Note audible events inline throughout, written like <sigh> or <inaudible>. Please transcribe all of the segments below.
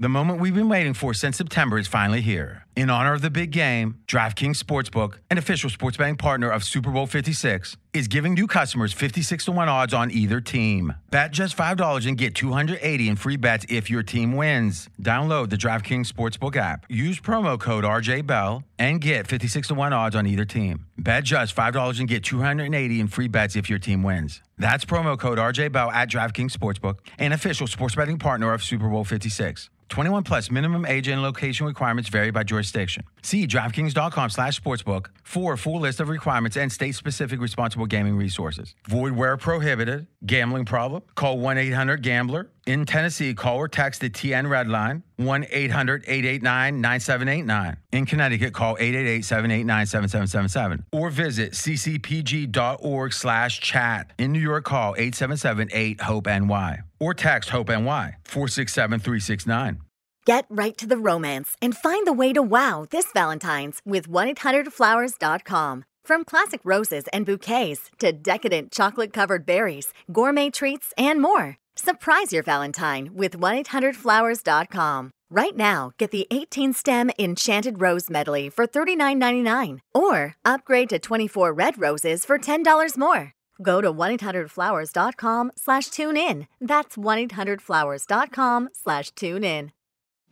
The moment we've been waiting for since September is finally here. In honor of the big game, DraftKings Sportsbook, an official sports betting partner of Super Bowl 56, is giving new customers 56 to 1 odds on either team. Bet just $5 and get 280 in free bets if your team wins. Download the DraftKings Sportsbook app. Use promo code RJBell and get 56 to 1 odds on either team. Bet just $5 and get 280 in free bets if your team wins. That's promo code RJ Bell at DraftKings Sportsbook, an official sports betting partner of Super Bowl 56. 21 plus minimum age and location requirements vary by jurisdiction. See DraftKings.com slash sportsbook for a full list of requirements and state-specific responsible gaming resources. Void where prohibited. Gambling problem? Call 1-800-GAMBLER. In Tennessee, call or text the TN Red Line, 1-800-889-9789. In Connecticut, call 888-789-7777. Or visit ccpg.org slash chat. In New York, call 877-8-HOPE-NY. Or text HOPE-NY, 467-369. Get right to the romance and find the way to wow this Valentine's with 1-800-Flowers.com. From classic roses and bouquets to decadent chocolate-covered berries, gourmet treats, and more. Surprise your Valentine with 1-800-Flowers.com. Right now, get the 18-stem Enchanted Rose Medley for $39.99 or upgrade to 24 red roses for $10 more. Go to 1-800-Flowers.com slash tune in. That's 1-800-Flowers.com slash tune in.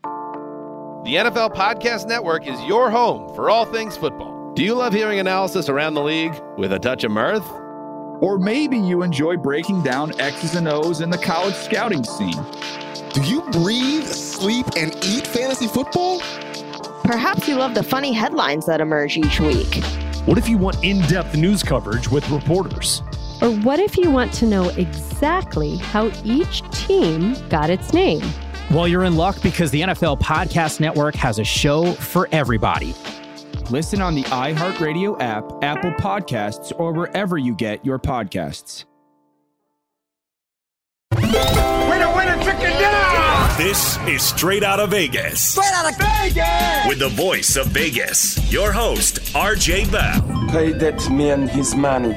The NFL Podcast Network is your home for all things football. Do you love hearing analysis around the league with a touch of mirth? Or maybe you enjoy breaking down X's and O's in the college scouting scene. Do you breathe, sleep, and eat fantasy football? Perhaps you love the funny headlines that emerge each week. What if you want in depth news coverage with reporters? Or what if you want to know exactly how each team got its name? Well, you're in luck because the NFL Podcast Network has a show for everybody. Listen on the iHeartRadio app, Apple Podcasts, or wherever you get your podcasts. Winner, winner, chicken dinner! This is Straight Out of Vegas. Straight out of Vegas! With the voice of Vegas, your host, RJ Bell. Pay that man his money.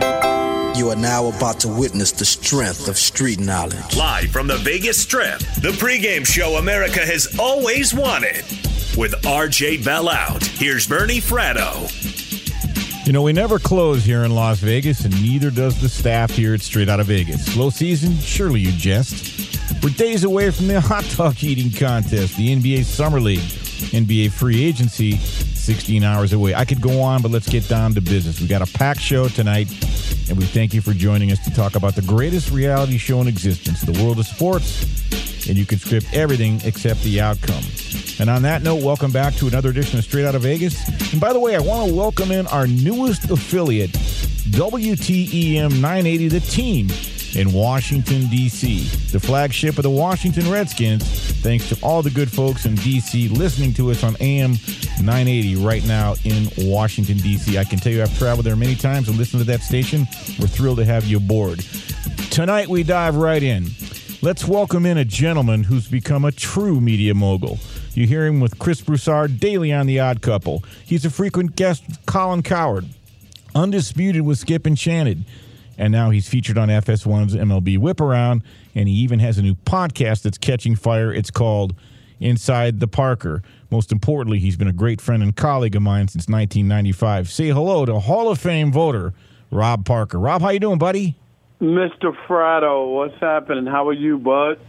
You are now about to witness the strength of street knowledge. Live from the Vegas Strip, the pregame show America has always wanted. With RJ Bell out, here's Bernie Fratto. You know, we never close here in Las Vegas, and neither does the staff here at Straight Out of Vegas. Slow season? Surely you jest. We're days away from the <laughs> hot dog eating contest, the NBA Summer League, NBA free agency 16 hours away. I could go on, but let's get down to business. We got a packed show tonight, and we thank you for joining us to talk about the greatest reality show in existence, the world of sports. And you can script everything except the outcome. And on that note, welcome back to another edition of Straight Out of Vegas. And by the way, I want to welcome in our newest affiliate, WTEM 980, the team in Washington, D.C., the flagship of the Washington Redskins. Thanks to all the good folks in D.C. listening to us on AM 980 right now in Washington, D.C. I can tell you I've traveled there many times and listened to that station. We're thrilled to have you aboard. Tonight, we dive right in. Let's welcome in a gentleman who's become a true media mogul. You hear him with Chris Broussard daily on The Odd Couple. He's a frequent guest with Colin Cowherd, undisputed with Skip and Shannon and now he's featured on FS1's MLB Whip Around, and he even has a new podcast that's catching fire. It's called Inside the Parker. Most importantly, he's been a great friend and colleague of mine since 1995. Say hello to Hall of Fame voter Rob Parker. Rob, how you doing, buddy? Mr. Fratto, what's happening? How are you, bud?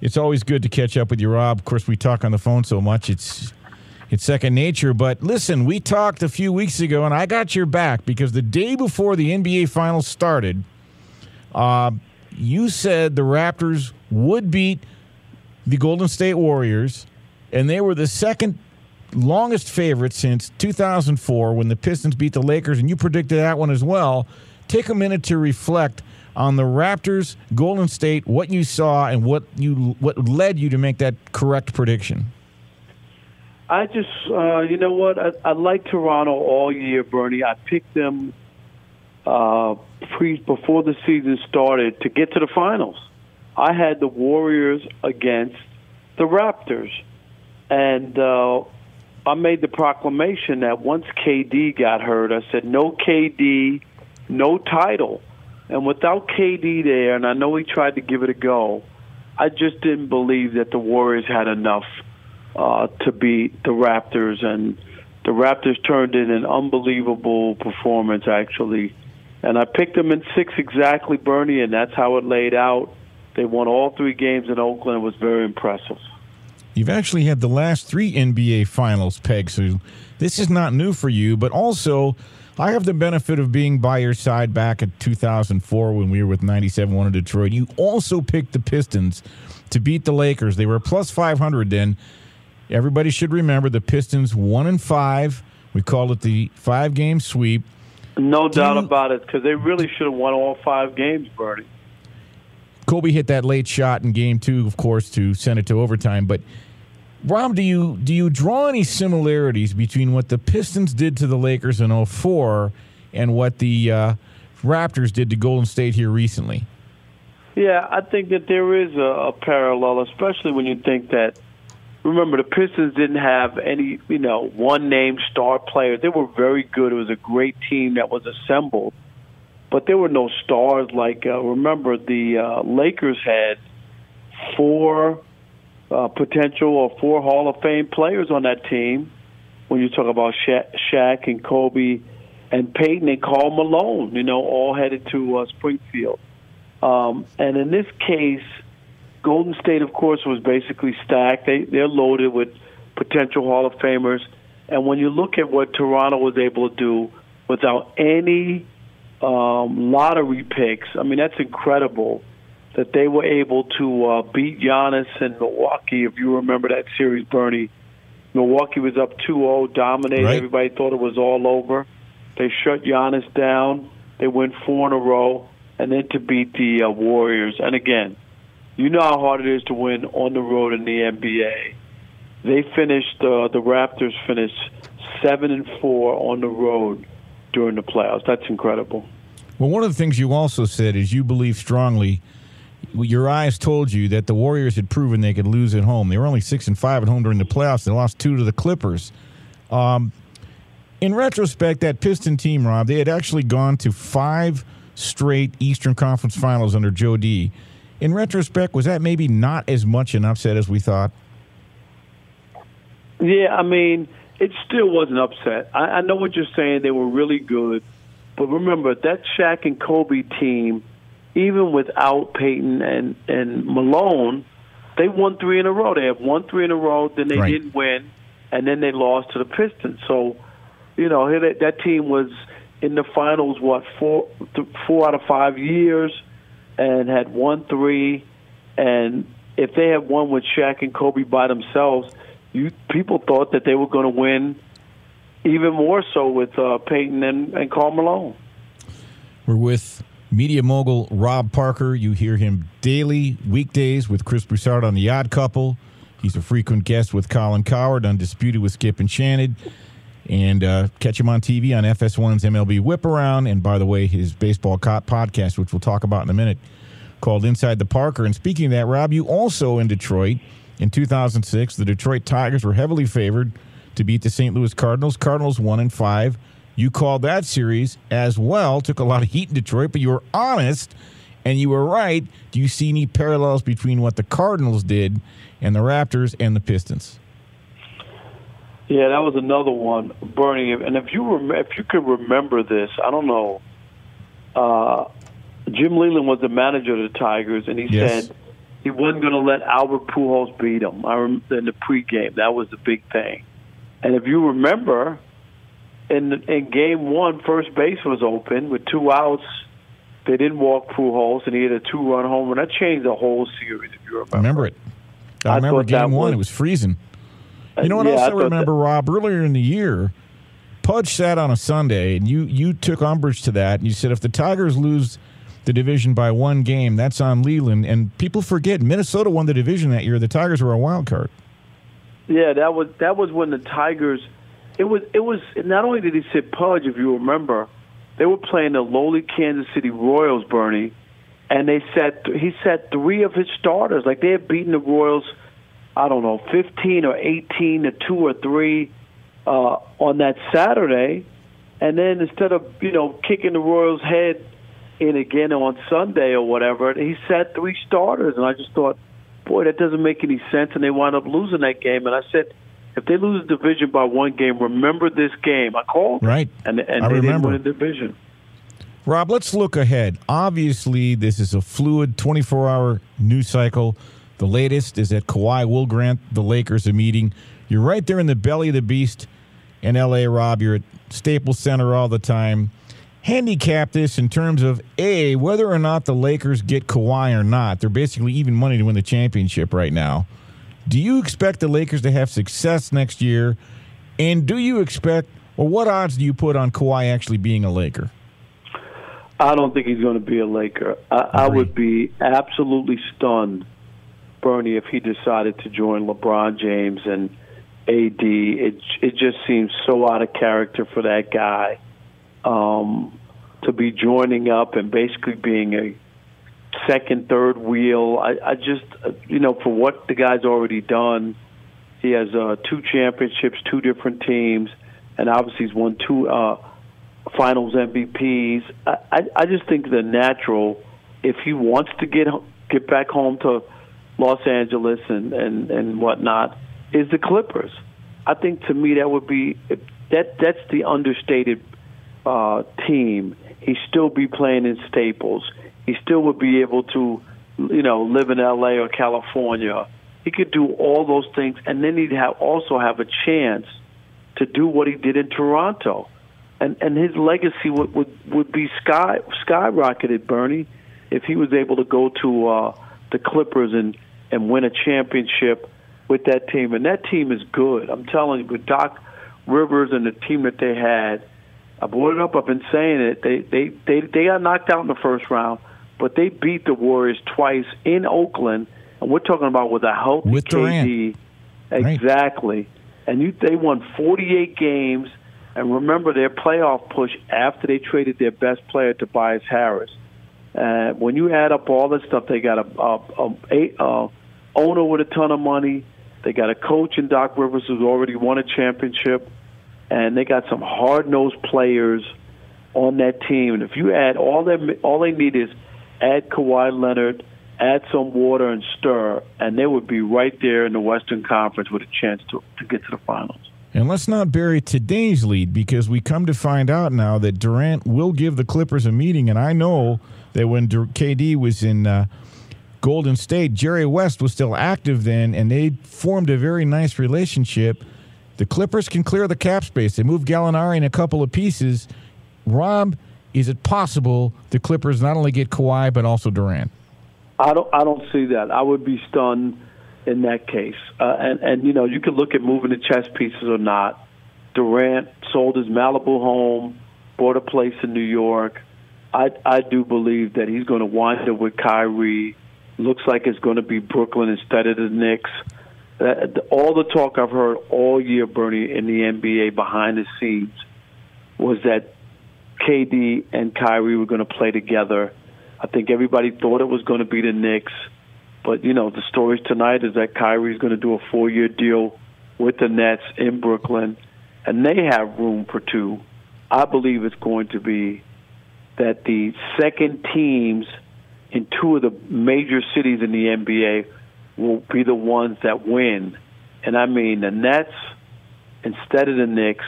It's always good to catch up with you, Rob. Of course, we talk on the phone so much. It's it's second nature. But listen, we talked a few weeks ago, and I got your back because the day before the NBA Finals started, uh, you said the Raptors would beat the Golden State Warriors, and they were the second longest favorite since 2004 when the Pistons beat the Lakers, and you predicted that one as well. Take a minute to reflect on the Raptors, Golden State, what you saw, and what you what led you to make that correct prediction. I just, uh, you know what? I, I like Toronto all year, Bernie. I picked them uh, pre before the season started to get to the finals. I had the Warriors against the Raptors, and uh, I made the proclamation that once KD got hurt, I said no KD, no title. And without KD there, and I know he tried to give it a go, I just didn't believe that the Warriors had enough uh, to beat the Raptors, and the Raptors turned in an unbelievable performance, actually. And I picked them in six exactly, Bernie, and that's how it laid out. They won all three games in Oakland. It was very impressive. You've actually had the last three NBA Finals, Peg, so this is not new for you, but also. I have the benefit of being by your side back in 2004 when we were with 97 1 in Detroit. You also picked the Pistons to beat the Lakers. They were plus 500 then. Everybody should remember the Pistons one and five. We called it the five game sweep. No Do doubt you, about it, because they really should have won all five games, Bernie. Kobe hit that late shot in game two, of course, to send it to overtime. But Rob, do you do you draw any similarities between what the Pistons did to the Lakers in 04 and what the uh, Raptors did to Golden State here recently? Yeah, I think that there is a, a parallel, especially when you think that remember the Pistons didn't have any, you know, one name star players. They were very good. It was a great team that was assembled, but there were no stars. Like uh, remember the uh, Lakers had four uh, potential or four Hall of Fame players on that team. When you talk about Sha- Shaq and Kobe and Payton and Karl Malone, you know, all headed to uh, Springfield. Um, and in this case Golden State, of course, was basically stacked. They they're loaded with potential Hall of Famers, and when you look at what Toronto was able to do without any um, lottery picks, I mean that's incredible that they were able to uh, beat Giannis and Milwaukee. If you remember that series, Bernie, Milwaukee was up 2-0, dominated. Right. Everybody thought it was all over. They shut Giannis down. They went four in a row, and then to beat the uh, Warriors. And again, you know how hard it is to win on the road in the NBA. They finished uh, the Raptors finished seven and four on the road during the playoffs. That's incredible. Well, one of the things you also said is you believe strongly. Your eyes told you that the Warriors had proven they could lose at home. They were only six and five at home during the playoffs. They lost two to the Clippers. Um, in retrospect, that Piston team, Rob, they had actually gone to five straight Eastern Conference Finals under Joe D in retrospect, was that maybe not as much an upset as we thought? Yeah, I mean, it still was an upset. I, I know what you're saying; they were really good, but remember that Shaq and Kobe team, even without Payton and and Malone, they won three in a row. They have won three in a row. Then they Right. didn't win, and then they lost to the Pistons. So, you know, that, that team was in the finals. What four th- four out of five years, and had won three. And if they had won with Shaq and Kobe by themselves, you people thought that they were going to win even more so with uh, Payton and, and Karl Malone. We're with media mogul Rob Parker. You hear him daily, weekdays with Chris Broussard on The Odd Couple. He's a frequent guest with Colin Cowherd, Undisputed with Skip and Shannon. And uh, catch him on TV on FS1's MLB Whip Around. And by the way, his Baseball Cop podcast, which we'll talk about in a minute, called Inside the Parker. And speaking of that, Rob, you also in Detroit in 2006, the Detroit Tigers were heavily favored to beat the St. Louis Cardinals. Cardinals one and five. You called that series as well. Took a lot of heat in Detroit, but you were honest and you were right. Do you see any parallels between what the Cardinals did and the Raptors and the Pistons? Yeah, that was another one, Bernie. And if you rem- if you could remember this, I don't know. Uh, Jim Leyland was the manager of the Tigers, and he Yes. said he wasn't going to let Albert Pujols beat him. I rem- in the pregame, that was the big thing. And if you remember, in in game one, first base was open with two outs. They didn't walk Pujols, and he hit a two-run home run. That changed the whole series. If you remember, I remember it. I, I remember game one. was- It was freezing. You know what Yeah, else I I, remember, Rob? Earlier in the year, Pudge sat on a Sunday, and you you took umbrage to that, and you said if the Tigers lose the division by one game, that's on Leyland. And people forget Minnesota won the division that year. The Tigers were a wild card. Yeah, that was that was when the Tigers. It was it was not only did he sit Pudge, if you remember, they were playing the lowly Kansas City Royals, Bernie, and they sat he sat three of his starters. Like they had beaten the Royals, I don't know, fifteen or eighteen to two or three uh, on that Saturday, and then instead of you know kicking the Royals' head in again on Sunday or whatever, he sat three starters, and I just thought, boy, that doesn't make any sense. And they wound up losing that game, and I said. If they lose the division by one game, remember this game. I called. Right. and and I they remember. didn't win the division. Rob, let's look ahead. Obviously, this is a fluid 24 hour news cycle. The latest is that Kawhi will grant the Lakers a meeting. You're right there in the belly of the beast in LA, Rob. You're at Staples Center all the time. Handicap this in terms of A, whether or not the Lakers get Kawhi or not. They're basically even money to win the championship right now. Do you expect the Lakers to have success next year? And do you expect, or what odds do you put on Kawhi actually being a Laker? I don't think he's going to be a Laker. I, I would be absolutely stunned, Bernie, if he decided to join LeBron James and AD. It it just seems so out of character for that guy um, to be joining up and basically being a second, third wheel. I, I just, uh, you know, for what the guy's already done, he has uh, two championships, two different teams, and obviously he's won two uh, Finals MVPs. I, I, I just think the natural, if he wants to get get back home to Los Angeles and and and whatnot, is the Clippers. I think to me that would be that that's the understated uh, team. He'd still be playing in Staples. He still would be able to, you know, live in L.A. or California. He could do all those things, and then he'd have also have a chance to do what he did in Toronto, and and his legacy would would, would be sky skyrocketed, Bernie, if he was able to go to uh, the Clippers and and win a championship with that team. And that team is good. I'm telling you, with Doc Rivers and the team that they had, I brought it up. I've been saying it. They they they they got knocked out in the first round, but they beat the Warriors twice in Oakland, and we're talking about with a healthy With Durant. KD. Exactly. And you they won 48 games. And remember their playoff push after they traded their best player, Tobias Harris. Uh, when you add up all this stuff, they got a, a, a, a uh, owner with a ton of money. They got a coach in Doc Rivers who's already won a championship, and they got some hard nosed players on that team. And if you add all them, all they need is add Kawhi Leonard, add some water and stir, and they would be right there in the Western Conference with a chance to to get to the finals. And let's not bury today's lead because we come to find out now that Durant will give the Clippers a meeting. And I know that when KD was in uh, Golden State. Jerry West was still active then, and they formed a very nice relationship. The Clippers can clear the cap space. They moved Gallinari in a couple of pieces. Rob, is it possible the Clippers not only get Kawhi but also Durant? I don't. I don't see that. I would be stunned in that case. Uh, and and you know you can look at moving the chess pieces or not. Durant sold his Malibu home, bought a place in New York. I I do believe that he's going to wind up with Kyrie. Looks like it's going to be Brooklyn instead of the Knicks. Uh, all the talk I've heard all year, Bernie, in the NBA behind the scenes was that KD and Kyrie were going to play together. I think everybody thought it was going to be the Knicks. But you know, the stories tonight is that Kyrie's going to do a four-year deal with the Nets in Brooklyn, and they have room for two. I believe it's going to be that the second teams in two of the major cities in the NBA will be the ones that win. And I mean the Nets instead of the Knicks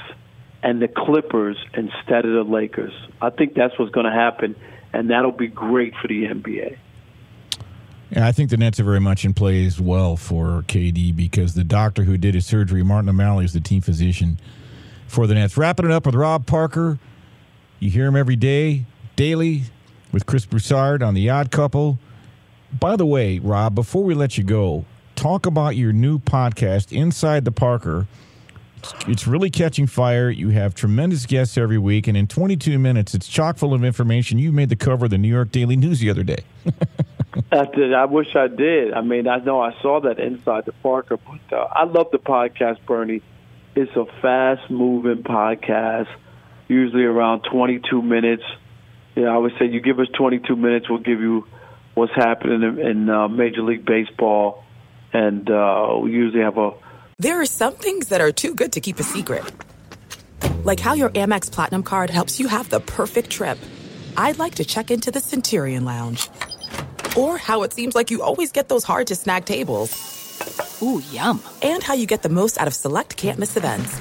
and the Clippers instead of the Lakers. I think that's what's going to happen, and that'll be great for the NBA. Yeah, I think the Nets are very much in play as well for KD because the doctor who did his surgery, Martin O'Malley, is the team physician for the Nets. Wrapping it up with Rob Parker. You hear him every day, daily, with Chris Broussard on The Odd Couple. By the way, Rob, before we let you go, talk about your new podcast, Inside the Parker. It's really catching fire. You have tremendous guests every week, and in 22 minutes, it's chock full of information. You made the cover of the New York Daily News the other day. <laughs> I did. I wish I did. I mean, I know I saw that inside the Parker, but uh, I love the podcast, Bernie. It's a fast-moving podcast, usually around 22 minutes. Yeah, I would say you give us 22 minutes, we'll give you what's happening in, in uh, Major League Baseball, and uh, we usually have a. There are some things that are too good to keep a secret, like how your Amex Platinum card helps you have the perfect trip. I'd like to check into the Centurion Lounge or how it seems like you always get those hard to snag tables. Ooh, yum. And how you get the most out of select can't miss events.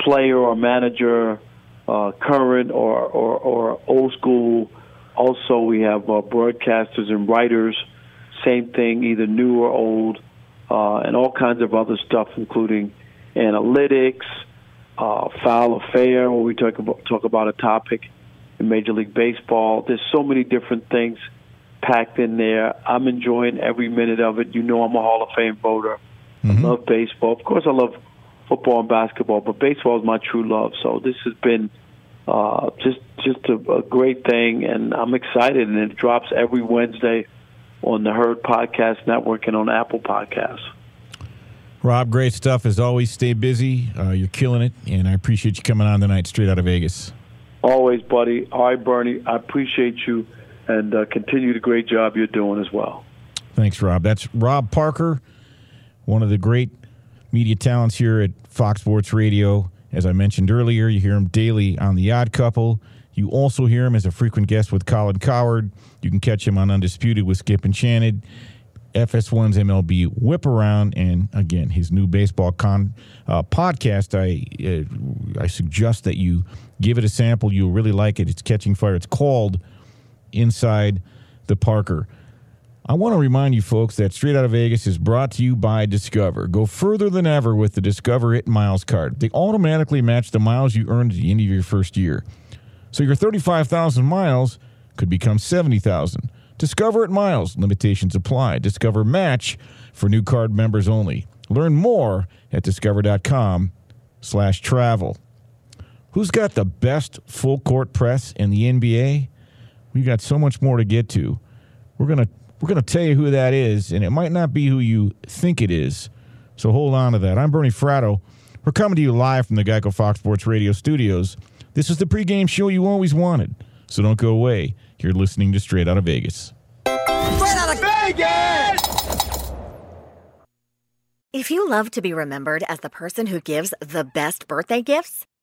Player or manager, uh, current or, or, or old school. Also, we have uh, broadcasters and writers. Same thing, either new or old, uh, and all kinds of other stuff, including analytics, uh, foul affair, where we talk about talk about a topic in Major League Baseball. There's so many different things packed in there. I'm enjoying every minute of it. You know, I'm a Hall of Fame voter. Mm-hmm. I love baseball. Of course, I love football and basketball, but baseball is my true love. So this has been uh, just just a, a great thing, and I'm excited. And it drops every Wednesday on the Herd Podcast Network and on Apple Podcasts. Rob, great stuff as always. Stay busy. Uh, you're killing it, and I appreciate you coming on tonight, straight out of Vegas. Always, buddy. All right, Bernie. I appreciate you, and uh, continue the great job you're doing as well. Thanks, Rob. That's Rob Parker, one of the great media talents here at Fox Sports Radio. As I mentioned earlier, you hear him daily on The Odd Couple. You also hear him as a frequent guest with Colin Cowherd. You can catch him on Undisputed with Skip and Shannon. FS1's MLB Whip Around, and again, his new baseball con uh, podcast. I uh, I suggest that you give it a sample. You'll really like it. It's catching fire. It's called Inside the Parker. I want to remind you folks that Straight Out of Vegas is brought to you by Discover. Go further than ever with the Discover It Miles card. They automatically match the miles you earned at the end of your first year. So your 35,000 miles could become 70,000. Discover It Miles. Limitations apply. Discover Match for new card members only. Learn more at discover.com slash travel. Who's got the best full court press in the NBA? We've got so much more to get to. We're gonna we're gonna tell you who that is, and it might not be who you think it is. So hold on to that. I'm Bernie Fratto. We're coming to you live from the Geico Fox Sports Radio studios. This is the pregame show you always wanted. So don't go away. You're listening to Straight Out of Vegas. Straight out of Vegas! If you love to be remembered as the person who gives the best birthday gifts,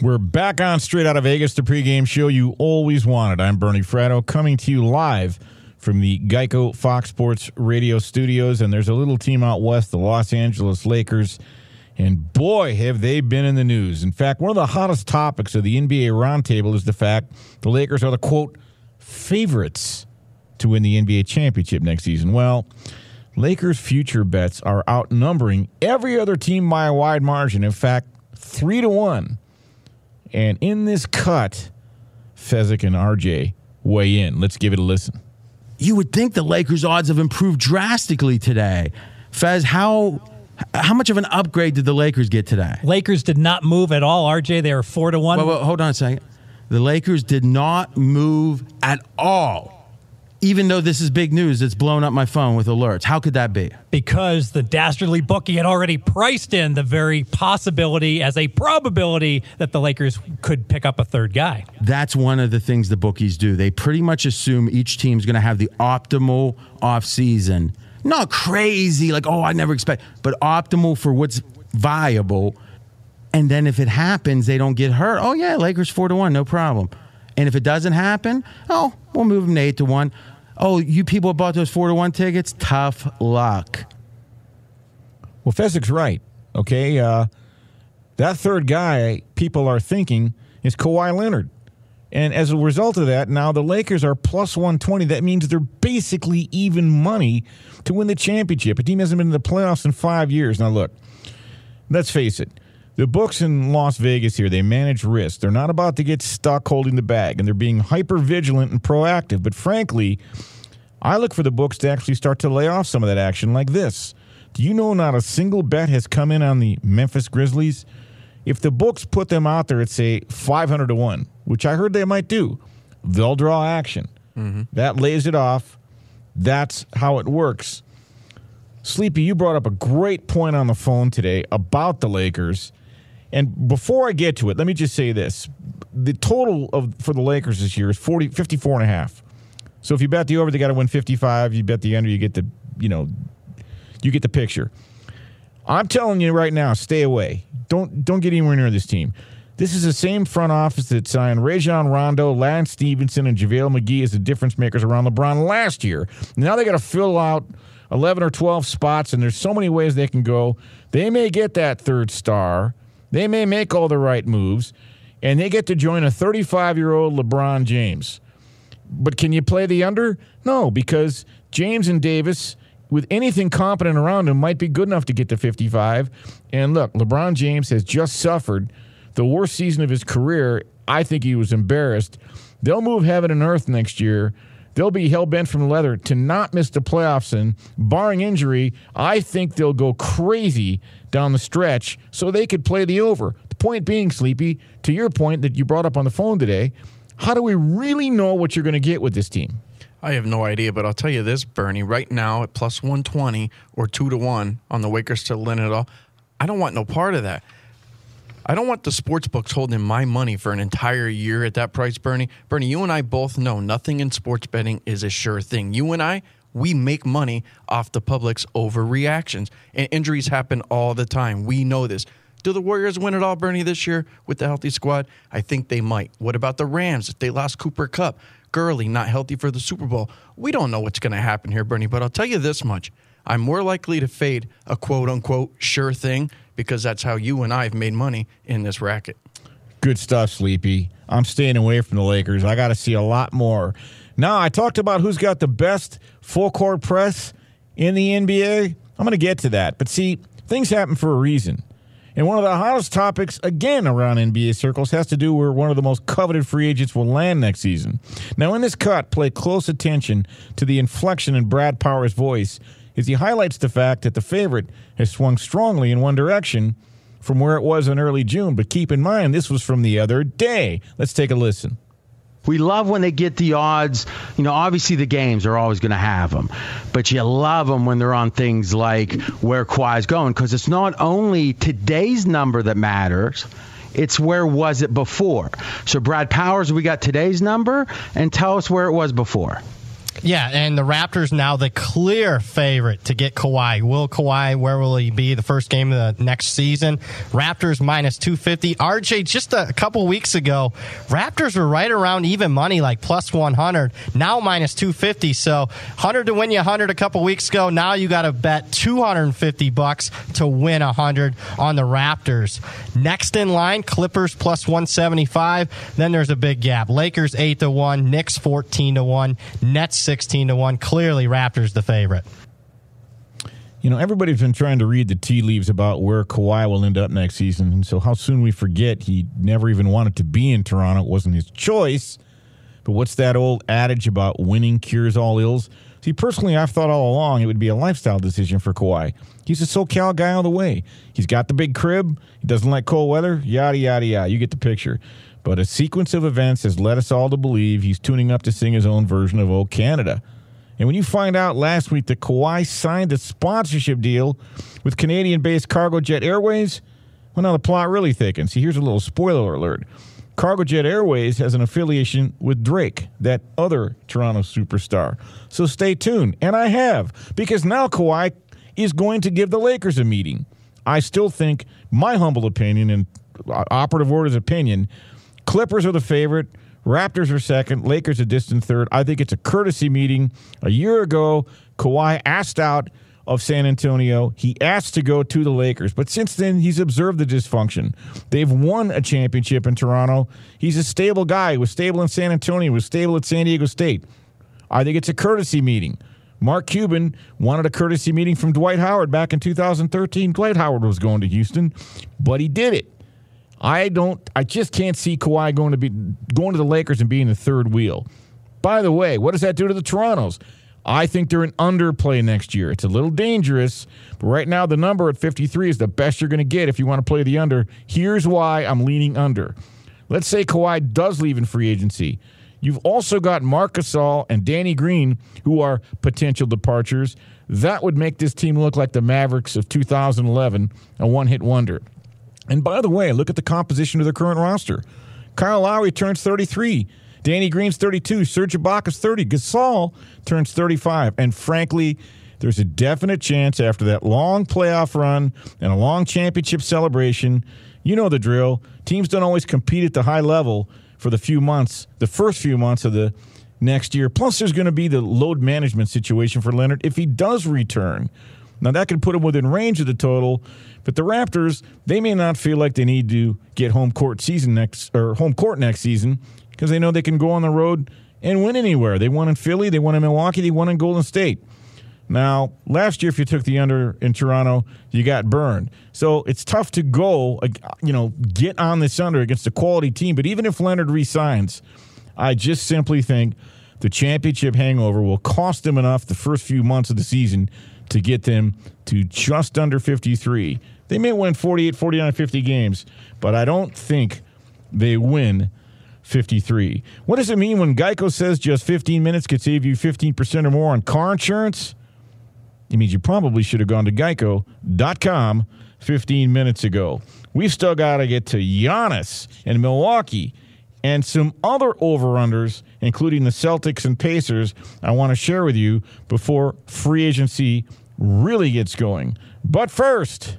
We're back on Straight Out of Vegas, the pregame show you always wanted. I'm Bernie Fratto, coming to you live from the Geico Fox Sports Radio studios. And there's a little team out west, the Los Angeles Lakers. And boy, have they been in the news. In fact, one of the hottest topics of the NBA roundtable is the fact the Lakers are the quote favorites to win the NBA championship next season. Well, Lakers' future bets are outnumbering every other team by a wide margin. In fact, three to one. And in this cut, Fezzik and RJ weigh in. Let's give it a listen. You would think the Lakers' odds have improved drastically today. Fez, how how much of an upgrade did the Lakers get today? Lakers did not move at all. RJ, they are four to one. Wait, wait, hold on a second. The Lakers did not move at all even though this is big news, it's blown up my phone with alerts. How could that be? Because the dastardly bookie had already priced in the very possibility as a probability that the Lakers could pick up a third guy. That's one of the things the bookies do. They pretty much assume each team's going to have the optimal offseason. Not crazy, like, oh, I never expect, but optimal for what's viable. And then if it happens, they don't get hurt. Oh, yeah, Lakers four to one, no problem. And if it doesn't happen, oh, we'll move them to eight to one. Oh, you people bought those four to one tickets? Tough luck. Well, Fezzik's right. Okay. Uh, that third guy, people are thinking, is Kawhi Leonard. And as a result of that, now the Lakers are plus 120. That means they're basically even money to win the championship. A team hasn't been in the playoffs in five years. Now, look, let's face it. The books in Las Vegas here, they manage risk. They're not about to get stuck holding the bag, and they're being hyper vigilant and proactive. But frankly, I look for the books to actually start to lay off some of that action like this. Do you know not a single bet has come in on the Memphis Grizzlies? If the books put them out there at, say, 500 to 1, which I heard they might do, they'll draw action. Mm-hmm. That lays it off. That's how it works. Sleepy, you brought up a great point on the phone today about the Lakers. And before I get to it, let me just say this. The total of for the Lakers this year is 40, 54 and a half. So if you bet the over, they got to win 55. You bet the under, you get the, you know, you get the picture. I'm telling you right now, stay away. Don't don't get anywhere near this team. This is the same front office that signed Rajon Rondo, Lance Stephenson, and JaVale McGee as the difference makers around LeBron last year. Now they got to fill out 11 or 12 spots, and there's so many ways they can go. They may get that third star. They may make all the right moves, and they get to join a 35 year old LeBron James. But can you play the under? No, because James and Davis with anything competent around him, might be good enough to get to 55. And look, LeBron James has just suffered the worst season of his career. I think he was embarrassed. They'll move heaven and earth next year. They'll be hell bent from leather to not miss the playoffs. And barring injury, I think they'll go crazy down the stretch so they could play the over. The point being, Sleepy, to your point that you brought up on the phone today, how do we really know what you're going to get with this team? I have no idea, but I'll tell you this, Bernie. Right now at plus 120 or 2 to 1 on the Lakers to all, I don't want no part of that. I don't want the sports books holding my money for an entire year at that price, Bernie. Bernie, you and I both know nothing in sports betting is a sure thing. You and I, we make money off the public's overreactions, and injuries happen all the time. We know this. Do the Warriors win it all, Bernie, this year with the healthy squad? I think they might. What about the Rams if they lost Cooper Kupp? Gurley not healthy for the Super Bowl. We don't know what's going to happen here, Bernie, but I'll tell you this much. I'm more likely to fade a quote unquote sure thing because that's how you and I have made money in this racket. Good stuff, Sleepy. I'm staying away from the Lakers. I got to see a lot more. Now, I talked about who's got the best full court press in the NBA. I'm going to get to that. But see, things happen for a reason. And one of the hottest topics, again, around NBA circles has to do where one of the most coveted free agents will land next season. Now, in this cut, play close attention to the inflection in Brad Powers' voice as he highlights the fact that the favorite has swung strongly in one direction from where it was in early June. But keep in mind, this was from the other day. Let's take a listen. We love when they get the odds. You know, obviously the games are always going to have them, but you love them when they're on things like where Kawhi's going because it's not only today's number that matters. It's where was it before. So Brad Powers, we got today's number, and tell us where it was before. Yeah, and the Raptors now the clear favorite to get Kawhi. Will Kawhi, where will he be the first game of the next season? Raptors minus 250. RJ, just a couple weeks ago, Raptors were right around even money, like plus 100. Now minus 250. So 100 to win you 100 a couple weeks ago. Now you got to bet 250 bucks to win 100 on the Raptors. Next in line, Clippers plus 175. Then there's a big gap. Lakers 8 to 1, Knicks 14 to 1, Nets 16 to 1. Clearly, Raptors the favorite. You know, everybody's been trying to read the tea leaves about where Kawhi will end up next season. And so, how soon we forget he never even wanted to be in Toronto. It wasn't his choice. But what's that old adage about winning cures all ills? See, personally, I've thought all along it would be a lifestyle decision for Kawhi. He's a SoCal guy all the way. He's got the big crib. He doesn't like cold weather. Yada, yada, yada. You get the picture. But a sequence of events has led us all to believe he's tuning up to sing his own version of "Oh Canada." And when you find out last week that Kawhi signed a sponsorship deal with Canadian-based Cargojet Airways, well, now the plot really thickens. See, here's a little spoiler alert. Cargojet Airways has an affiliation with Drake, that other Toronto superstar. So stay tuned. And I have, because now Kawhi is going to give the Lakers a meeting. I still think, my humble opinion and operative word is opinion, Clippers are the favorite. Raptors are second. Lakers a distant third. I think it's a courtesy meeting. A year ago, Kawhi asked out of San Antonio. He asked to go to the Lakers, but since then he's observed the dysfunction. They've won a championship in Toronto. He's a stable guy. He was stable in San Antonio. He was stable at San Diego State. I think it's a courtesy meeting. Mark Cuban wanted a courtesy meeting from Dwight Howard back in 2013. Dwight Howard was going to Houston, but he did it. I don't. I just can't see Kawhi going to be going to the Lakers and being the third wheel. By the way, what does that do to the Torontos? I think they're an underplay next year. It's a little dangerous, but right now the number at 53 is the best you're going to get if you want to play the under. Here's why I'm leaning under. Let's say Kawhi does leave in free agency. You've also got Marc Gasol and Danny Green, who are potential departures. That would make this team look like the Mavericks of 2011, a one hit wonder. And by the way, look at the composition of their current roster. Kyle Lowry turns 33. Danny Green's 32. Serge Ibaka's 30. Gasol turns 35. And frankly, there's a definite chance after that long playoff run and a long championship celebration. You know the drill. Teams don't always compete at the high level for the few months, the first few months of the next year. Plus, there's going to be the load management situation for Leonard if he does return. Now, that could put him within range of the total, but the Raptors, they may not feel like they need to get home court season next or home court next season because they know they can go on the road and win anywhere. They won in Philly, they won in Milwaukee, they won in Golden State. Now, last year, if you took the under in Toronto, you got burned. So it's tough to go, you know, get on this under against a quality team. But even if Leonard resigns, I just simply think the championship hangover will cost them enough the first few months of the season to get them to just under 53. They may win 48, 49, 50 games, but I don't think they win 53. What does it mean when Geico says just 15 minutes could save you 15% or more on car insurance? It means you probably should have gone to geico.com 15 minutes ago. We've still got to get to Giannis in Milwaukee and some other over-unders, including the Celtics and Pacers, I want to share with you before free agency really gets going. But first,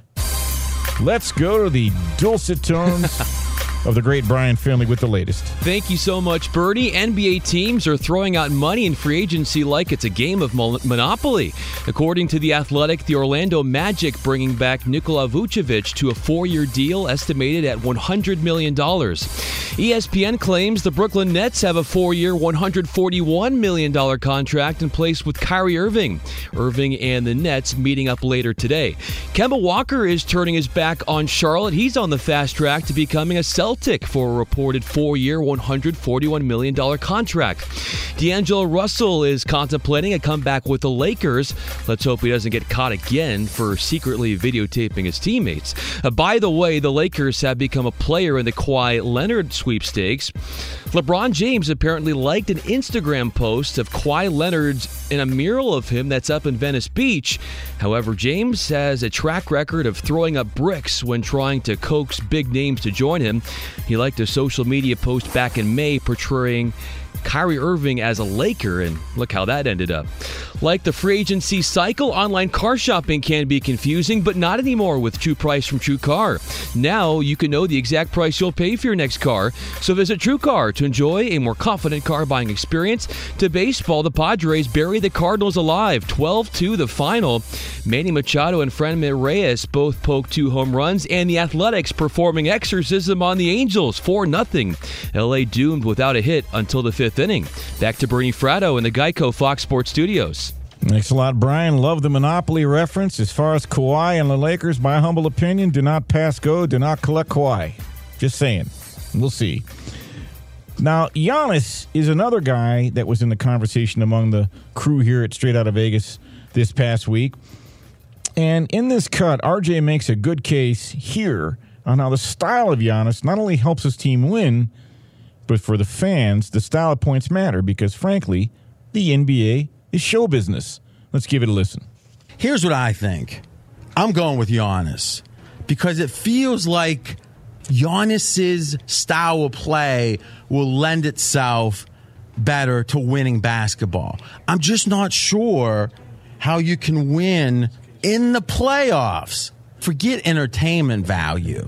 let's go to the dulcet tones <laughs> of the great Brian Finley with the latest. Thank you so much, Bernie. NBA teams are throwing out money in free agency like it's a game of Monopoly. According to The Athletic, the Orlando Magic bringing back Nikola Vucevic to a four year deal estimated at $100 million. ESPN claims the Brooklyn Nets have a four year, $141 million contract in place with Kyrie Irving. Irving and the Nets meeting up later today. Kemba Walker is turning his back on Charlotte. He's on the fast track to becoming a Celtic Celtic for a reported four year, $141 million contract. D'Angelo Russell is contemplating a comeback with the Lakers. Let's hope he doesn't get caught again for secretly videotaping his teammates. Uh, by the way, the Lakers have become a player in the Kawhi Leonard sweepstakes. LeBron James apparently liked an Instagram post of Kawhi Leonard's in a mural of him that's up in Venice Beach. However, James has a track record of throwing up bricks when trying to coax big names to join him. He liked a social media post back in May portraying Kyrie Irving as a Laker, and look how that ended up. Like the free agency cycle, online car shopping can be confusing, but not anymore with True Price from True Car. Now you can know the exact price you'll pay for your next car, so visit True Car to enjoy a more confident car buying experience. To baseball, the Padres bury the Cardinals alive, 12 2 the final. Manny Machado and Franmil Reyes both poke two home runs, and the Athletics performing exorcism on the Angels, 4 0. LA doomed without a hit until the fifth inning. Back to Bernie Fratto in the Geico Fox Sports Studios. Thanks a lot, Brian. Love the Monopoly reference. As far as Kawhi and the Lakers, my humble opinion, do not pass go, do not collect Kawhi. Just saying. We'll see. Now, Giannis is another guy that was in the conversation among the crew here at Straight Out of Vegas this past week. And in this cut, RJ makes a good case here on how the style of Giannis not only helps his team win, but for the fans, the style of points matter because, frankly, the NBA is show business. Let's give it a listen. Here's what I think. I'm going with Giannis because it feels like Giannis's style of play will lend itself better to winning basketball. I'm just not sure how you can win in the playoffs. Forget entertainment value.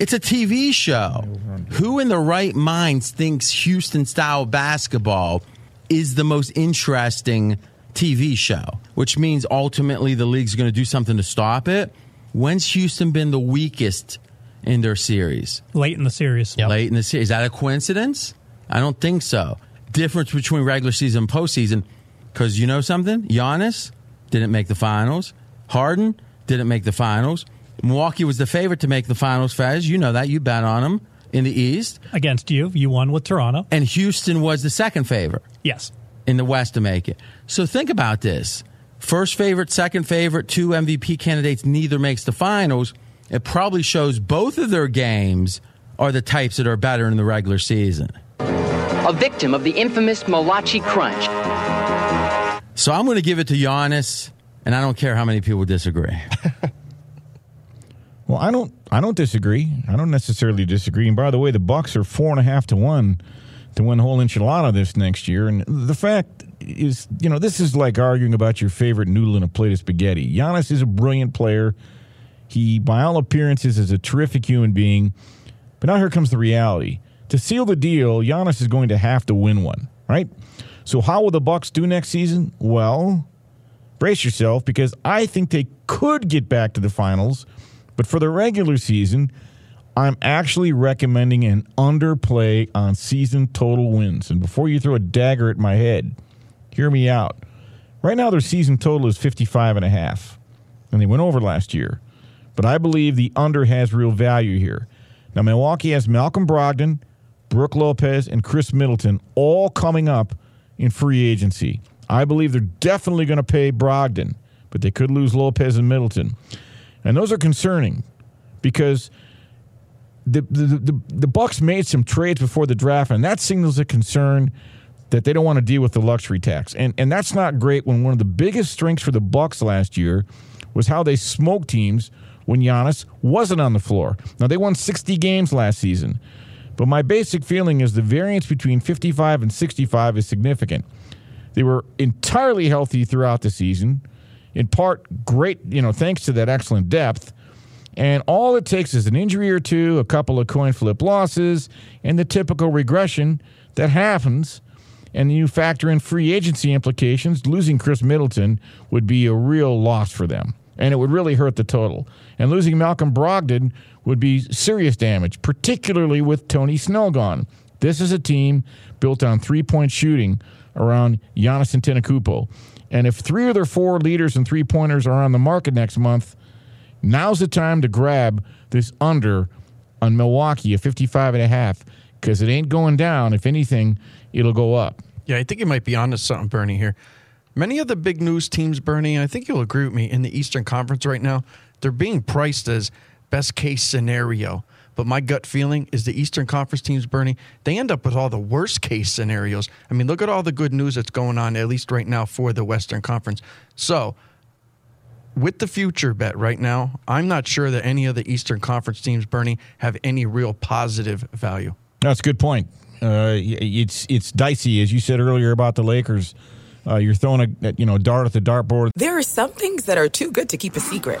It's a TV show. Who in the right minds thinks Houston style basketball is the most interesting TV show, which means ultimately the league's going to do something to stop it. When's Houston been the weakest in their series? Late in the series. Late in the series. Is that a coincidence? I don't think so. Difference between regular season and postseason, because you know something? Giannis didn't make the finals. Harden didn't make the finals. Milwaukee was the favorite to make the finals, Fez. You know that. You bet on them in the East. Against you. You won with Toronto. And Houston was the second favorite. Yes. In the West to make it. So think about this. First favorite, second favorite, two MVP candidates, neither makes the finals. It probably shows both of their games are the types that are better in the regular season. A victim of the infamous Malachi Crunch. So I'm going to give it to Giannis, and I don't care how many people disagree. <laughs> Well, I don't. I don't disagree. I don't necessarily disagree. And by the way, the Bucks are four and a half to one to win the whole enchilada this next year. And the fact is, you know, this is like arguing about your favorite noodle in a plate of spaghetti. Giannis is a brilliant player. He, by all appearances, is a terrific human being. But now here comes the reality. To seal the deal, Giannis is going to have to win one, right? So how will the Bucks do next season? Well, brace yourself because I think they could get back to the finals. But for the regular season, I'm actually recommending an underplay on season total wins. And before you throw a dagger at my head, hear me out. Right now, their season total is 55 and a half, and they went over last year. But I believe the under has real value here. Now, Milwaukee has Malcolm Brogdon, Brook Lopez, and Khris Middleton all coming up in free agency. I believe they're definitely going to pay Brogdon, but they could lose Lopez and Middleton. And those are concerning because the, the, the, the Bucks made some trades before the draft, and that signals a concern that they don't want to deal with the luxury tax. And and that's not great when one of the biggest strengths for the Bucks last year was how they smoked teams when Giannis wasn't on the floor. Now they won 60 games last season. But my basic feeling is the variance between 55 and 65 is significant. They were entirely healthy throughout the season, in part great, you know, thanks to that excellent depth. And all it takes is an injury or two, a couple of coin flip losses, and the typical regression that happens. And you factor in free agency implications, losing Khris Middleton would be a real loss for them. And it would really hurt the total. And losing Malcolm Brogdon would be serious damage, particularly with Tony Snell gone. This is a team built on three point shooting around Giannis Antetokounmpo. And if three of their four leaders and three pointers are on the market next month, now's the time to grab this under on Milwaukee at 55 and a half because it ain't going down. If anything, it'll go up. Yeah, I think you might be onto something, Bernie, here. Many of the big news teams, Bernie, I think you'll agree with me, in the Eastern Conference right now, they're being priced as best case scenario. But my gut feeling is the Eastern Conference teams, Bernie, they end up with all the worst case scenarios. I mean, look at all the good news that's going on, at least right now, for the Western Conference. So, with the future bet right now, I'm not sure that any of the Eastern Conference teams, Bernie, have any real positive value. That's a good point. Uh, it's it's dicey, as you said earlier about the Lakers. Uh, you're throwing a you know dart at the dartboard. There are some things that are too good to keep a secret,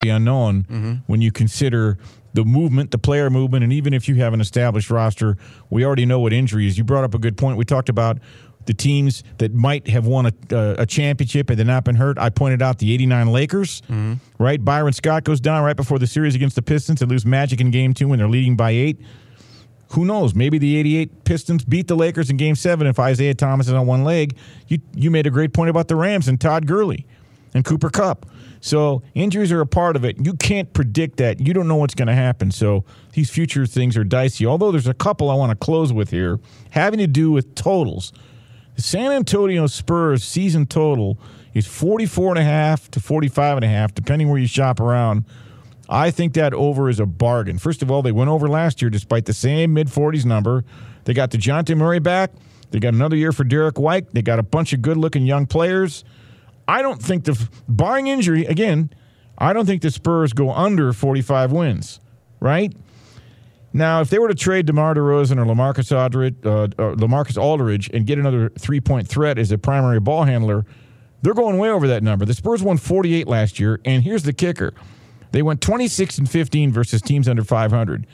The unknown when you consider the movement, the player movement, and even if you have an established roster, we already know what injuries. You brought up a good point. We talked about the teams that might have won a, uh, a championship and they're not been hurt. I pointed out the '89 Lakers, right? Byron Scott goes down right before the series against the Pistons. They lose Magic in Game Two when they're leading by eight. Who knows? Maybe the '88 Pistons beat the Lakers in Game Seven if Isiah Thomas is on one leg. You you made a great point about the Rams and Todd Gurley and Cooper Kupp. So injuries are a part of it. You can't predict that. You don't know what's going to happen. So these future things are dicey. Although there's a couple I want to close with here having to do with totals. The San Antonio Spurs season total is 44 and a half to 45 and a half depending where you shop around. I think that over is a bargain. First of all, they went over last year despite the same mid 40s number. They got DeJounte Murray back. They got another year for Derrick White. They got a bunch of good looking young players. I don't think the barring injury again. I don't think the Spurs go under 45 wins. Right now, if they were to trade DeMar DeRozan or Lamarcus Aldridge, uh, uh, Lamarcus Aldridge and get another three point threat as a primary ball handler, they're going way over that number. The Spurs won 48 last year, and here's the kicker: they went 26 and 15 versus teams under 500.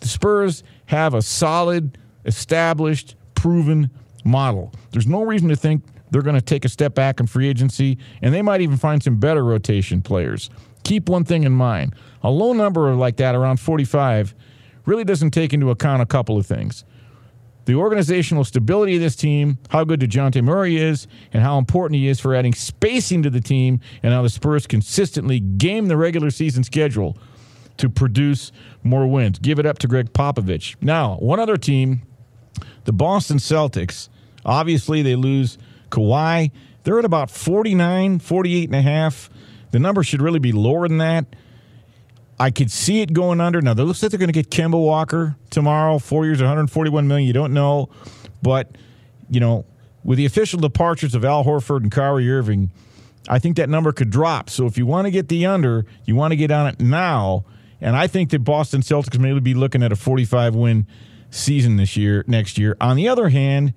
The Spurs have a solid, established, proven model. There's no reason to think they're going to take a step back in free agency, and they might even find some better rotation players. Keep one thing in mind a low number like that, around 45, really doesn't take into account a couple of things. The organizational stability of this team, how good DeJounte Murray is, and how important he is for adding spacing to the team, and how the Spurs consistently game the regular season schedule to produce more wins. Give it up to Gregg Popovich. Now, one other team, the Boston Celtics. Obviously, they lose Kawhi. They're at about 49, 48 and a half. The number should really be lower than that. I could see it going under. Now, it looks like they're going to get Kemba Walker tomorrow. Four years, 141 million. You don't know, but you know, with the official departures of Al Horford and Kyrie Irving, I think that number could drop. So if you want to get the under, you want to get on it now. And I think that Boston Celtics may be looking at a 45 win season this year, next year. On the other hand,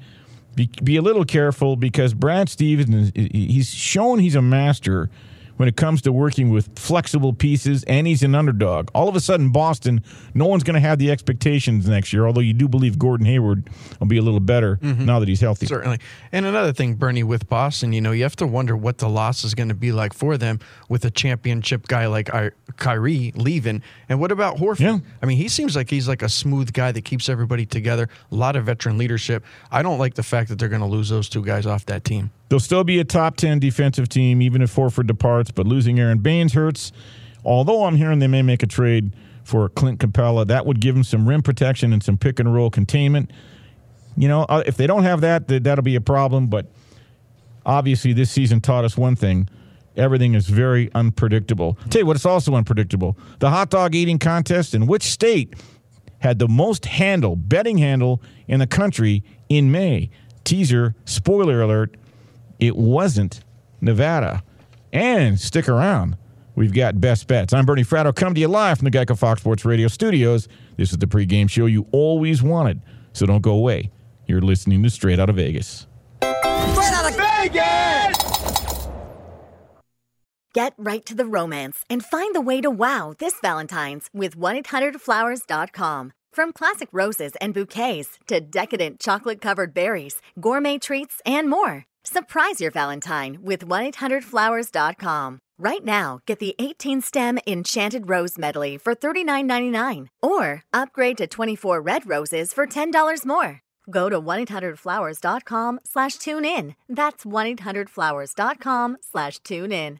be, be a little careful because Brad Stevens, he's shown he's a master when it comes to working with flexible pieces, and he's an underdog. All of a sudden, Boston, no one's going to have the expectations next year, although you do believe Gordon Hayward will be a little better mm-hmm. now that he's healthy. Certainly. And another thing, Bernie, with Boston, you know, you have to wonder what the loss is going to be like for them with a championship guy like Kyrie leaving. And what about Horford? I mean, he seems like he's like a smooth guy that keeps everybody together, a lot of veteran leadership. I don't like the fact that they're going to lose those two guys off that team. They'll still be a top 10 defensive team, even if Horford departs, but losing Aron Baynes hurts. Although I'm hearing they may make a trade for Clint Capela, that would give them some rim protection and some pick and roll containment. You know, uh, if they don't have that, that'll be a problem. But obviously, this season taught us one thing everything is very unpredictable. Tell you what, it's also unpredictable. The hot dog eating contest in which state had the most handle, betting handle in the country in May? Teaser, spoiler alert, it wasn't Nevada. And stick around. We've got best bets. I'm Bernie Fratto, come to you live from the Geico Fox Sports Radio studios. This is the pregame show you always wanted, so don't go away. You're listening to Straight Out of Vegas. Straight out of Vegas! Get right to the romance and find the way to wow this Valentine's with 1-800-Flowers.com. From classic roses and bouquets to decadent chocolate-covered berries, gourmet treats, and more. Surprise your Valentine with 1-800-Flowers.com. Right now, get the 18 stem Enchanted Rose Medley for $39.99 or upgrade to 24 red roses for $10 more. Go to 1-800-Flowers.com slash tune in. That's 1-800-Flowers.com slash tune in.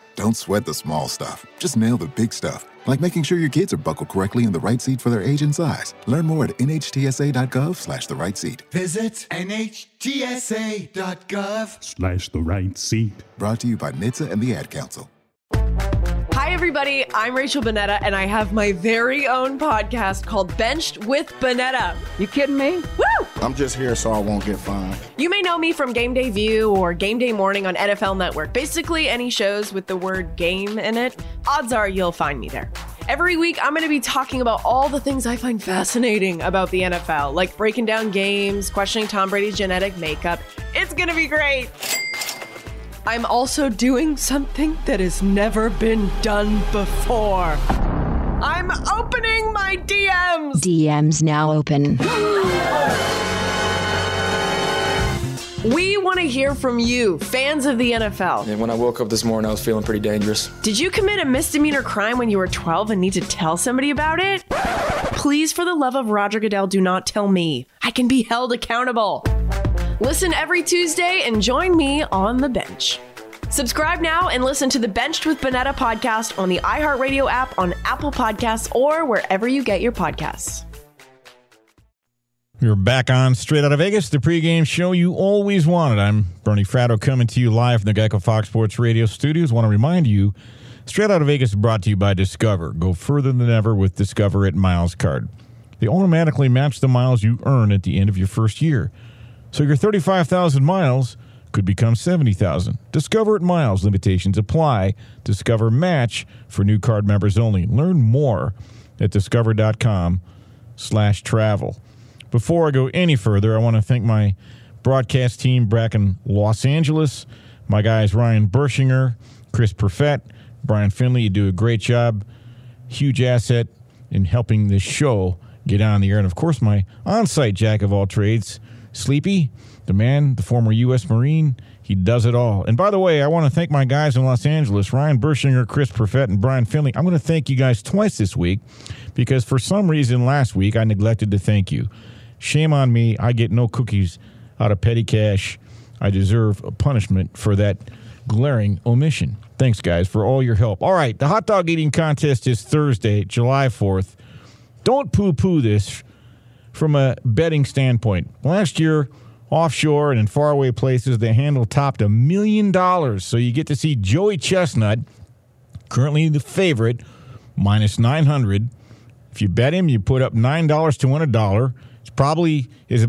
Don't sweat the small stuff. Just nail the big stuff, like making sure your kids are buckled correctly in the right seat for their age and size. Learn more at nhtsa.gov slash the right seat. Visit NHTSA.gov Slash the right seat. Brought to you by NHTSA and the Ad Council. Hi, everybody. I'm Rachel Bonnetta, and I have my very own podcast called Benched with Bonnetta. You kidding me? Woo! I'm just here so I won't get fined. You may know me from Game Day View or Game Day Morning on NFL Network. Basically, any shows with the word game in it, odds are you'll find me there. Every week, I'm going to be talking about all the things I find fascinating about the NFL, like breaking down games, questioning Tom Brady's genetic makeup. It's going to be great. I'm also doing something that has never been done before. I'm opening my DMs. DMs now open. <gasps> <laughs> We want to hear from you, fans of the NFL. When I woke up this morning, I was feeling pretty dangerous. Did you commit a misdemeanor crime when you were 12 and need to tell somebody about it? Please, for the love of Roger Goodell, do not tell me. I can be held accountable. Listen every Tuesday and join me on the bench. Subscribe now and listen to the Benched with Bonnetta podcast on the iHeartRadio app, on Apple Podcasts, or wherever you get your podcasts. We're back on Straight Out of Vegas, the pregame show you always wanted. I'm Bernie Fratto coming to you live from the Geico Fox Sports Radio studios. Want to remind you, Straight Out of Vegas is brought to you by Discover. Go further than ever with Discover at Miles Card. They automatically match the miles you earn at the end of your first year. So your 35,000 miles could become 70,000. Discover at Miles. Limitations apply. Discover match for new card members only. Learn more at discover.com slash travel. Before I go any further, I want to thank my broadcast team back in Los Angeles. My guys Ryan Bershinger, Chris Perfett, Brian Finley. You do a great job. Huge asset in helping this show get on the air. And of course, my on site jack of all trades, Sleepy, the man, the former U.S. Marine. He does it all. And by the way, I want to thank my guys in Los Angeles, Ryan Bershinger, Chris Perfett, and Brian Finley. I'm going to thank you guys twice this week because for some reason last week I neglected to thank you. Shame on me. I get no cookies out of petty cash. I deserve a punishment for that glaring omission. Thanks, guys, for all your help. All right, the hot dog eating contest is Thursday, July 4th. Don't poo poo this from a betting standpoint. Last year, offshore and in faraway places, the handle topped a million dollars. So you get to see Joey Chestnut, currently the favorite, minus 900. If you bet him, you put up $9 to win a dollar. Probably is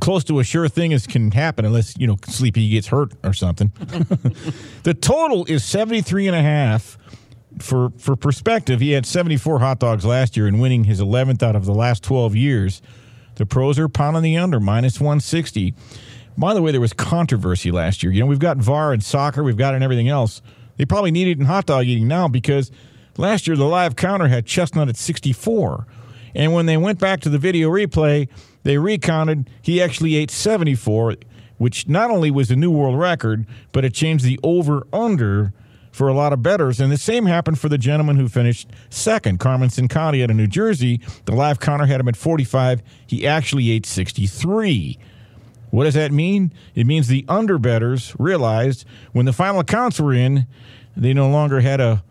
close to a sure thing as can happen unless, you know, Sleepy gets hurt or something. <laughs> the total is 73 and a half. For for perspective, he had 74 hot dogs last year and winning his 11th out of the last 12 years. The pros are pounding the under, minus 160. By the way, there was controversy last year. You know, we've got VAR in soccer, we've got it in everything else. They probably need it in hot dog eating now because last year the live counter had Chestnut at 64. And when they went back to the video replay, they recounted he actually ate 74, which not only was a new world record, but it changed the over under for a lot of bettors. And the same happened for the gentleman who finished second, Carmen Cincotti out of New Jersey. The live counter had him at 45. He actually ate 63. What does that mean? It means the underbetters realized when the final accounts were in, they no longer had a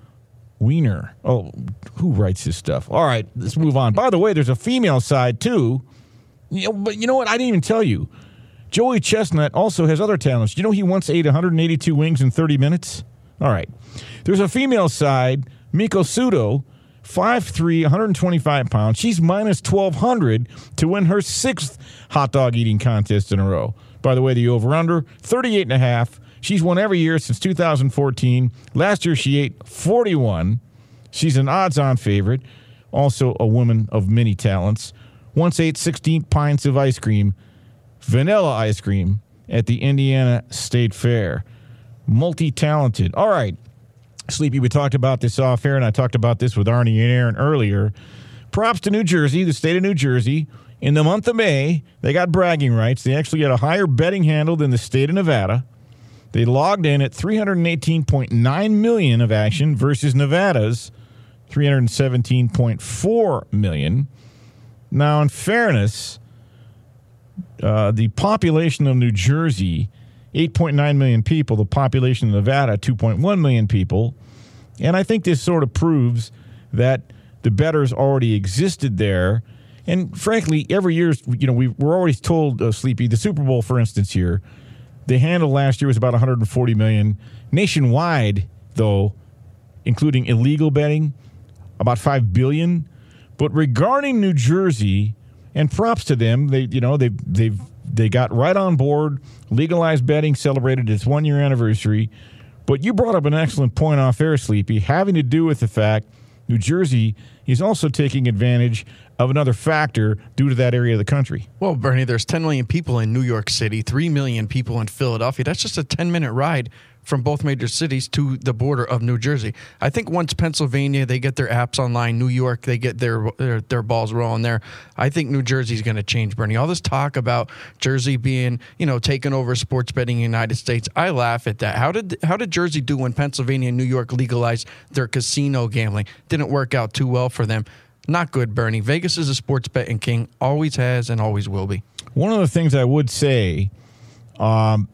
wiener. Oh, who writes this stuff? All right, let's move on. By the way, there's a female side too. You know, but you know what? I didn't even tell you. Joey Chestnut also has other talents. You know, he once ate 182 wings in 30 minutes. All right. There's a female side, Miki Sudo, 5'3", 125 pounds. She's minus 1,200 to win her sixth hot dog eating contest in a row. By the way, the over-under, 38 and a half. She's won every year since 2014. Last year, she ate 41. She's an odds-on favorite. Also a woman of many talents. Once ate 16 pints of ice cream, vanilla ice cream, at the Indiana State Fair. Multi-talented. All right. Sleepy, we talked about this off air, and I talked about this with Arnie and Aaron earlier. Props to New Jersey, the state of New Jersey. In the month of May, they got bragging rights. They actually got a higher betting handle than the state of Nevada. They logged in at 318.9 million of action versus Nevada's 317.4 million. Now, in fairness, uh, the population of New Jersey, 8.9 million people, the population of Nevada, 2.1 million people. And I think this sort of proves that the betters already existed there. And frankly, every year, you know, we, we're always told, uh, Sleepy, the Super Bowl, for instance, here, the handle last year was about 140 million. Nationwide, though, including illegal betting, about 5 billion. But regarding New Jersey, and props to them, they you know they they've they got right on board, legalized betting, celebrated its one year anniversary. But you brought up an excellent point off air, Sleepy, having to do with the fact New Jersey is also taking advantage of another factor due to that area of the country. Well, Bernie, there's 10 million people in New York City, 3 million people in Philadelphia. That's just a 10 minute ride from both major cities to the border of New Jersey. I think once Pennsylvania they get their apps online, New York they get their their, their balls rolling there. I think New Jersey's going to change, Bernie. All this talk about Jersey being, you know, taking over sports betting in the United States, I laugh at that. How did how did Jersey do when Pennsylvania and New York legalized their casino gambling? Didn't work out too well for them. Not good, Bernie. Vegas is a sports betting king, always has and always will be. One of the things I would say, um,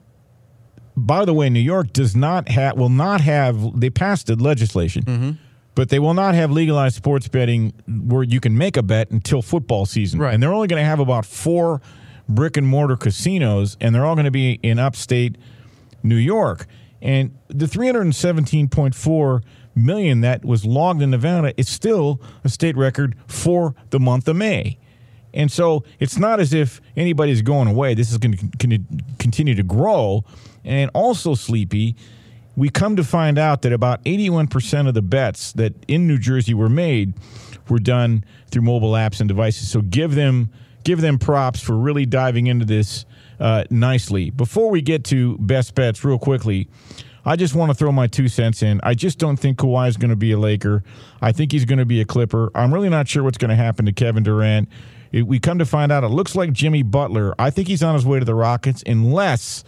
by the way, New York does not have, will not have, they passed the legislation, Mm-hmm. but they will not have legalized sports betting where you can make a bet until football season. Right. And they're only going to have about four brick and mortar casinos, and they're all going to be in upstate New York. And the 317.4 million that was logged in Nevada is still a state record for the month of May. And so it's not as if anybody's going away. This is going to continue to grow. And also, Sleepy, we come to find out that about 81% of the bets that in New Jersey were made were done through mobile apps and devices. So give them give them props for really diving into this uh, nicely. Before we get to best bets, real quickly, I just want to throw my two cents in. I just don't think Kawhi is going to be a Laker. I think he's going to be a Clipper. I'm really not sure what's going to happen to Kevin Durant. It, we come to find out it looks like Jimmy Butler. I think he's on his way to the Rockets unless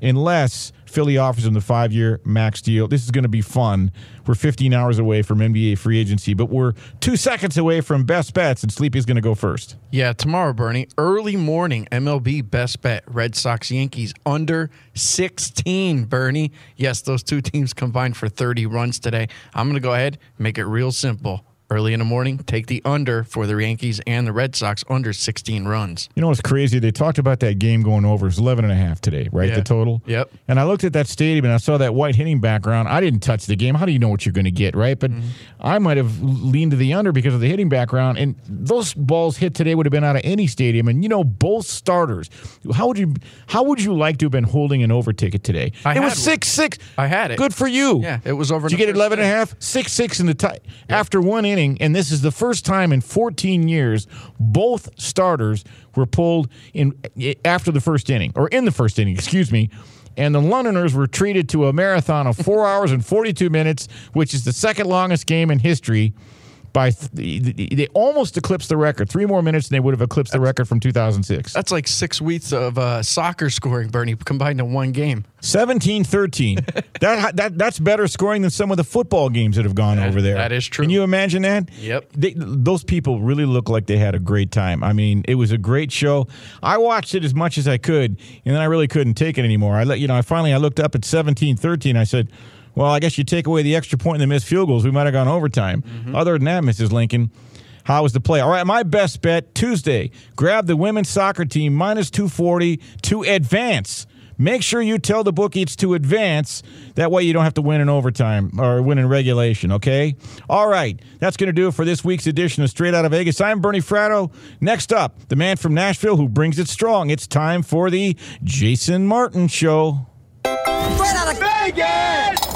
unless Philly offers him the five year max deal. This is going to be fun. We're 15 hours away from NBA free agency, but we're two seconds away from best bets, and Sleepy's going to go first. Yeah, tomorrow, Bernie, early morning, MLB best bet Red Sox Yankees under 16, Bernie. Yes, those two teams combined for 30 runs today. I'm going to go ahead make it real simple early in the morning, take the under for the Yankees and the Red Sox under 16 runs. You know what's crazy? They talked about that game going over. It's 11 and a half today, right? Yeah. The total? Yep. And I looked at that stadium and I saw that white hitting background. I didn't touch the game. How do you know what you're going to get, right? But Mm-hmm. I might have leaned to the under because of the hitting background. And those balls hit today would have been out of any stadium. And you know, both starters. How would you how would you like to have been holding an over ticket today? I it was one. six six. I had it. Good for you. Yeah, it was over. Did you get 11 and a half? Six six in the tie after one inning, and this is the first time in 14 years both starters were pulled in eh, after the first inning or in the first inning. Excuse me. And the Londoners were treated to a marathon of four <laughs> hours and 42 minutes, which is the second longest game in history. By th- they almost eclipsed the record. Three more minutes, and they would have eclipsed the record from 2006. That's like six weeks of uh, soccer scoring, Bernie, combined in one game. 17-13. <laughs> that that that's better scoring than some of the football games that have gone over there. that is true. Can you imagine that? Yep. They, those people really look like they had a great time. I mean, it was a great show. I watched it as much as I could, and then I really couldn't take it anymore. I let you know. I finally I looked up at 17-13. I said, "Well, I guess you take away the extra point and the missed field goals, we might have gone overtime." Mm-hmm. Other than that, Mrs. Lincoln. How was the play? All right, my best bet Tuesday. Grab the women's soccer team minus 240 to advance Make sure you tell the bookie it's to advance. That way you don't have to win in overtime or win in regulation, okay? All right, that's going to do it for this week's edition of Straight Out of Vegas. I'm Bernie Fratto. Next up, the man from Nashville who brings it strong. It's time for the Jason Martin Show. Straight out of Vegas!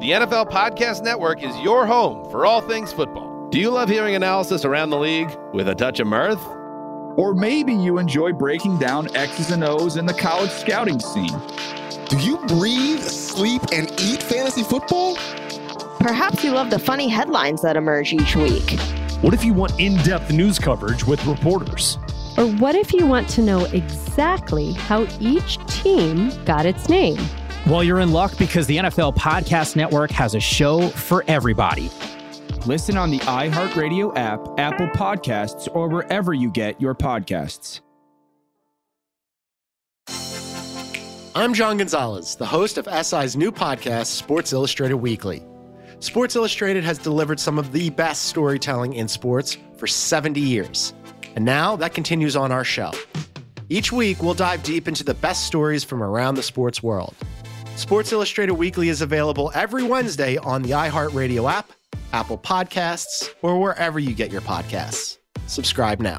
The NFL Podcast Network is your home for all things football. Do you love hearing analysis around the league with a touch of mirth? Or maybe you enjoy breaking down X's and O's in the college scouting scene. Do you breathe, sleep, and eat fantasy football? Perhaps you love the funny headlines that emerge each week. What if you want in depth news coverage with reporters? Or what if you want to know exactly how each team got its name? Well, you're in luck because the NFL Podcast Network has a show for everybody. Listen on the iHeartRadio app, Apple Podcasts, or wherever you get your podcasts. I'm John Gonzalez, the host of SI's new podcast, Sports Illustrated Weekly. Sports Illustrated has delivered some of the best storytelling in sports for 70 years. And now that continues on our show. Each week, we'll dive deep into the best stories from around the sports world. Sports Illustrated Weekly is available every Wednesday on the iHeartRadio app, Apple Podcasts, or wherever you get your podcasts. Subscribe now.